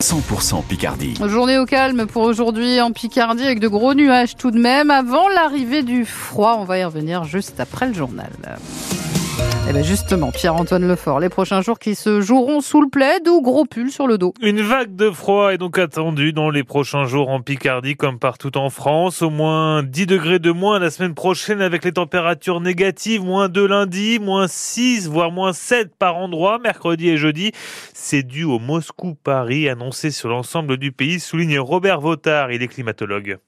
100% Picardie. Journée au calme pour aujourd'hui en Picardie avec de gros nuages tout de même avant l'arrivée du froid. On va y revenir juste après le journal. Et bien justement, Pierre-Antoine Lefort, les prochains jours qui se joueront sous le plaid ou gros pull sur le dos. Une vague de froid est donc attendue dans les prochains jours en Picardie comme partout en France. Au moins 10 degrés de moins la semaine prochaine avec les températures négatives. Moins 2 lundi, moins 6, voire moins 7 par endroit, mercredi et jeudi. C'est dû au Moscou-Paris annoncé sur l'ensemble du pays, souligne Robert Votard, il est climatologue.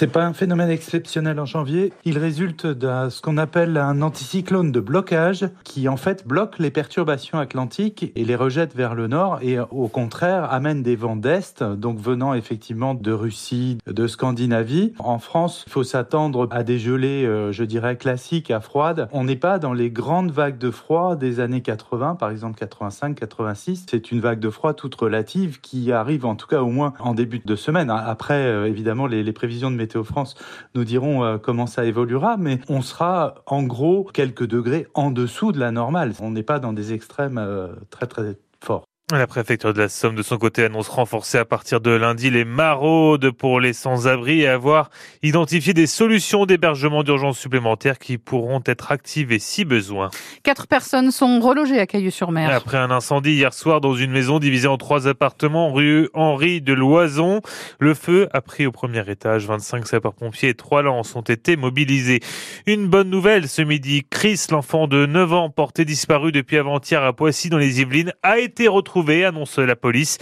C'est pas un phénomène exceptionnel en janvier. Il résulte de ce qu'on appelle un anticyclone de blocage qui, en fait, bloque les perturbations atlantiques et les rejette vers le nord et, au contraire, amène des vents d'est, donc venant effectivement de Russie, de Scandinavie. En France, il faut s'attendre à des gelées, euh, je dirais, classiques à froides. On n'est pas dans les grandes vagues de froid des années 80, par exemple 85, 86. C'est une vague de froid toute relative qui arrive, en tout cas, au moins en début de semaine. Après, euh, évidemment, les, les prévisions de météo Météo France nous diront euh, comment ça évoluera, mais on sera en gros quelques degrés en dessous de la normale. On n'est pas dans des extrêmes euh, très très forts. La préfecture de la Somme, de son côté, annonce renforcer à partir de lundi les maraudes pour les sans-abri et avoir identifié des solutions d'hébergement d'urgence supplémentaires qui pourront être activées si besoin. Quatre personnes sont relogées à Caillou-sur-Mer. Après un incendie hier soir dans une maison divisée en trois appartements, rue Henri de Loison, le feu a pris au premier étage. 25 sapeurs-pompiers et trois lances ont été mobilisés. Une bonne nouvelle ce midi. Chris, l'enfant de 9 ans porté disparu depuis avant-hier à Poissy dans les Yvelines, a été retrouvé annonce la police.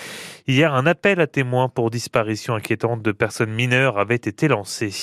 Hier, un appel à témoins pour disparition inquiétante de personnes mineures avait été lancé.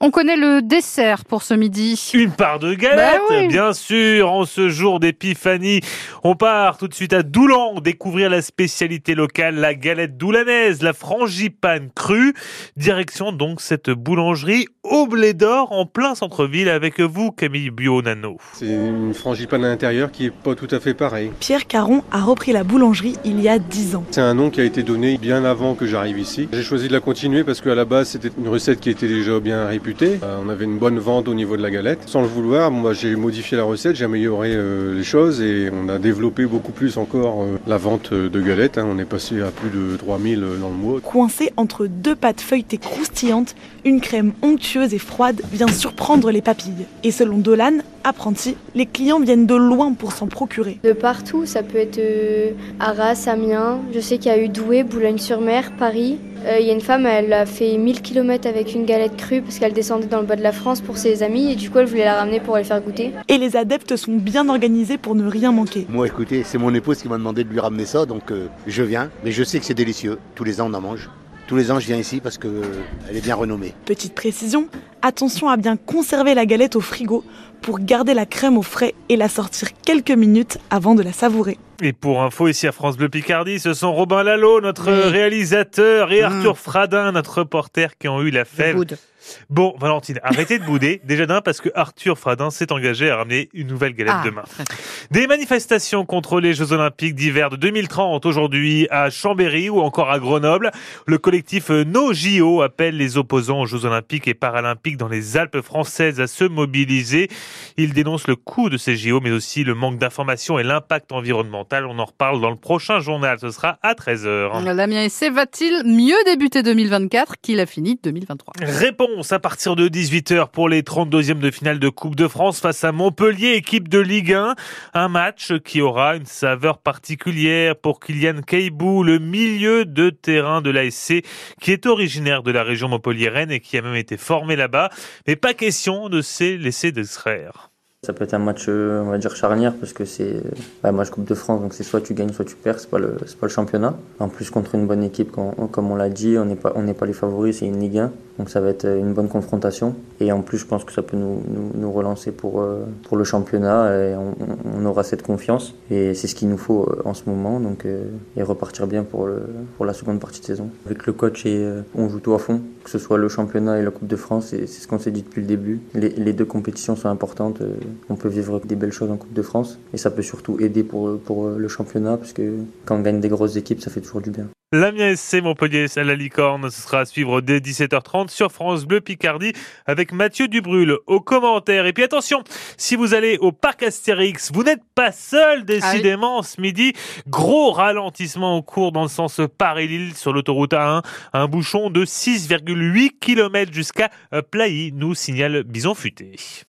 On connaît le dessert pour ce midi. Une part de galette, Bah bien sûr, en ce jour d'épiphanie. On part tout de suite à Doulan, découvrir la spécialité locale, la galette doulanaise, la frangipane crue. Direction donc cette boulangerie au blé d'or en plein centre-ville avec vous, Camille Bio-Nano. C'est une frangipane à l'intérieur qui est pas tout à fait pareille. Pierre Caron a repris la boulangerie il y a 10 ans. C'est un nom qui a été donné bien avant que j'arrive ici. J'ai choisi de la continuer parce qu'à la base c'était une recette qui était déjà bien réputée. Euh, on avait une bonne vente au niveau de la galette. Sans le vouloir, moi j'ai modifié la recette, j'ai amélioré euh, les choses et on a développé beaucoup plus encore euh, la vente de galettes. hein. On est passé à plus de 3000 dans le mois. Coincé entre deux pâtes feuilletées croustillantes, une crème onctueuse et froide vient surprendre les papilles. Et selon Dolan, apprenti, les clients viennent de loin pour s'en procurer. De partout, ça peut être euh, Arras, Amiens. Je sais qu'il y a eu Douai, Boulogne-sur-Mer, Paris. Euh, Il y a une femme, elle a fait 1000 km avec une galette crue parce qu'elle descendait dans le bas de la France pour ses amis et du coup elle voulait la ramener pour les faire goûter. Et les adeptes sont bien organisés pour ne rien manquer. Moi, écoutez, c'est mon épouse qui m'a demandé de lui ramener ça, donc euh, je viens. Mais je sais que c'est délicieux. Tous les ans, on en mange. Tous les ans, je viens ici parce que euh, elle est bien renommée. Petite précision, attention à bien conserver la galette au frigo pour garder la crème au frais et la sortir quelques minutes avant de la savourer. Et pour info, ici à France Bleu Picardie, ce sont Robin Lalo, notre Oui. réalisateur, et Mmh. Arthur Fradin, notre reporter, qui ont eu la fève. Good. Bon, Valentine, arrêtez de bouder. Déjà d'un, parce que Arthur Fradin s'est engagé à ramener une nouvelle galette Ah, demain. Des manifestations contre les Jeux Olympiques d'hiver de 2030 aujourd'hui à Chambéry ou encore à Grenoble. Le collectif No JO appelle les opposants aux Jeux Olympiques et Paralympiques dans les Alpes françaises à se mobiliser. Il dénonce le coût de ces JO, mais aussi le manque d'informations et l'impact environnemental. On en reparle dans le prochain journal. Ce sera à 13h. Damien Essay va-t-il mieux débuter 2024 qu'il a fini 2023 Réponse à partir de 18h pour les 32e de finale de Coupe de France face à Montpellier, équipe de Ligue 1. Un match qui aura une saveur particulière pour Kylian Keibou, le milieu de terrain de l'ASC, qui est originaire de la région montpelliéraine et qui a même été formé là-bas. Mais pas question de se laisser distraire. Ça peut être un match, euh, on va dire, charnière parce que c'est bah, un match Coupe de France, donc c'est soit tu gagnes, soit tu perds, c'est pas le, pas le championnat. En plus, contre une bonne équipe, comme on l'a dit, on n'est pas, on n'est pas les favoris, c'est une Ligue 1, donc ça va être une bonne confrontation. Et en plus, je pense que ça peut nous, nous, nous relancer pour, euh, pour le championnat et on, on aura cette confiance. Et c'est ce qu'il nous faut euh, en ce moment, donc euh, et repartir bien pour, le, pour la seconde partie de saison. Avec le coach, et, euh, on joue tout à fond, que ce soit le championnat et la Coupe de France, c'est ce qu'on s'est dit depuis le début. Les, les deux compétitions sont importantes. euh, on peut vivre des belles choses en Coupe de France et ça peut surtout aider pour, pour le championnat parce que quand on gagne des grosses équipes, ça fait toujours du bien. L'Amiens SC Montpellier à la licorne, ce sera à suivre dès 17h30 sur France Bleu Picardie avec Mathieu Dubrul au commentaire. Et puis attention, si vous allez au parc Astérix, vous n'êtes pas seul décidément ce midi. Gros ralentissement au cours dans le sens Paris-Lille sur l'autoroute A1. Un bouchon de 6,8 km jusqu'à Plailly, nous signale Bison Futé.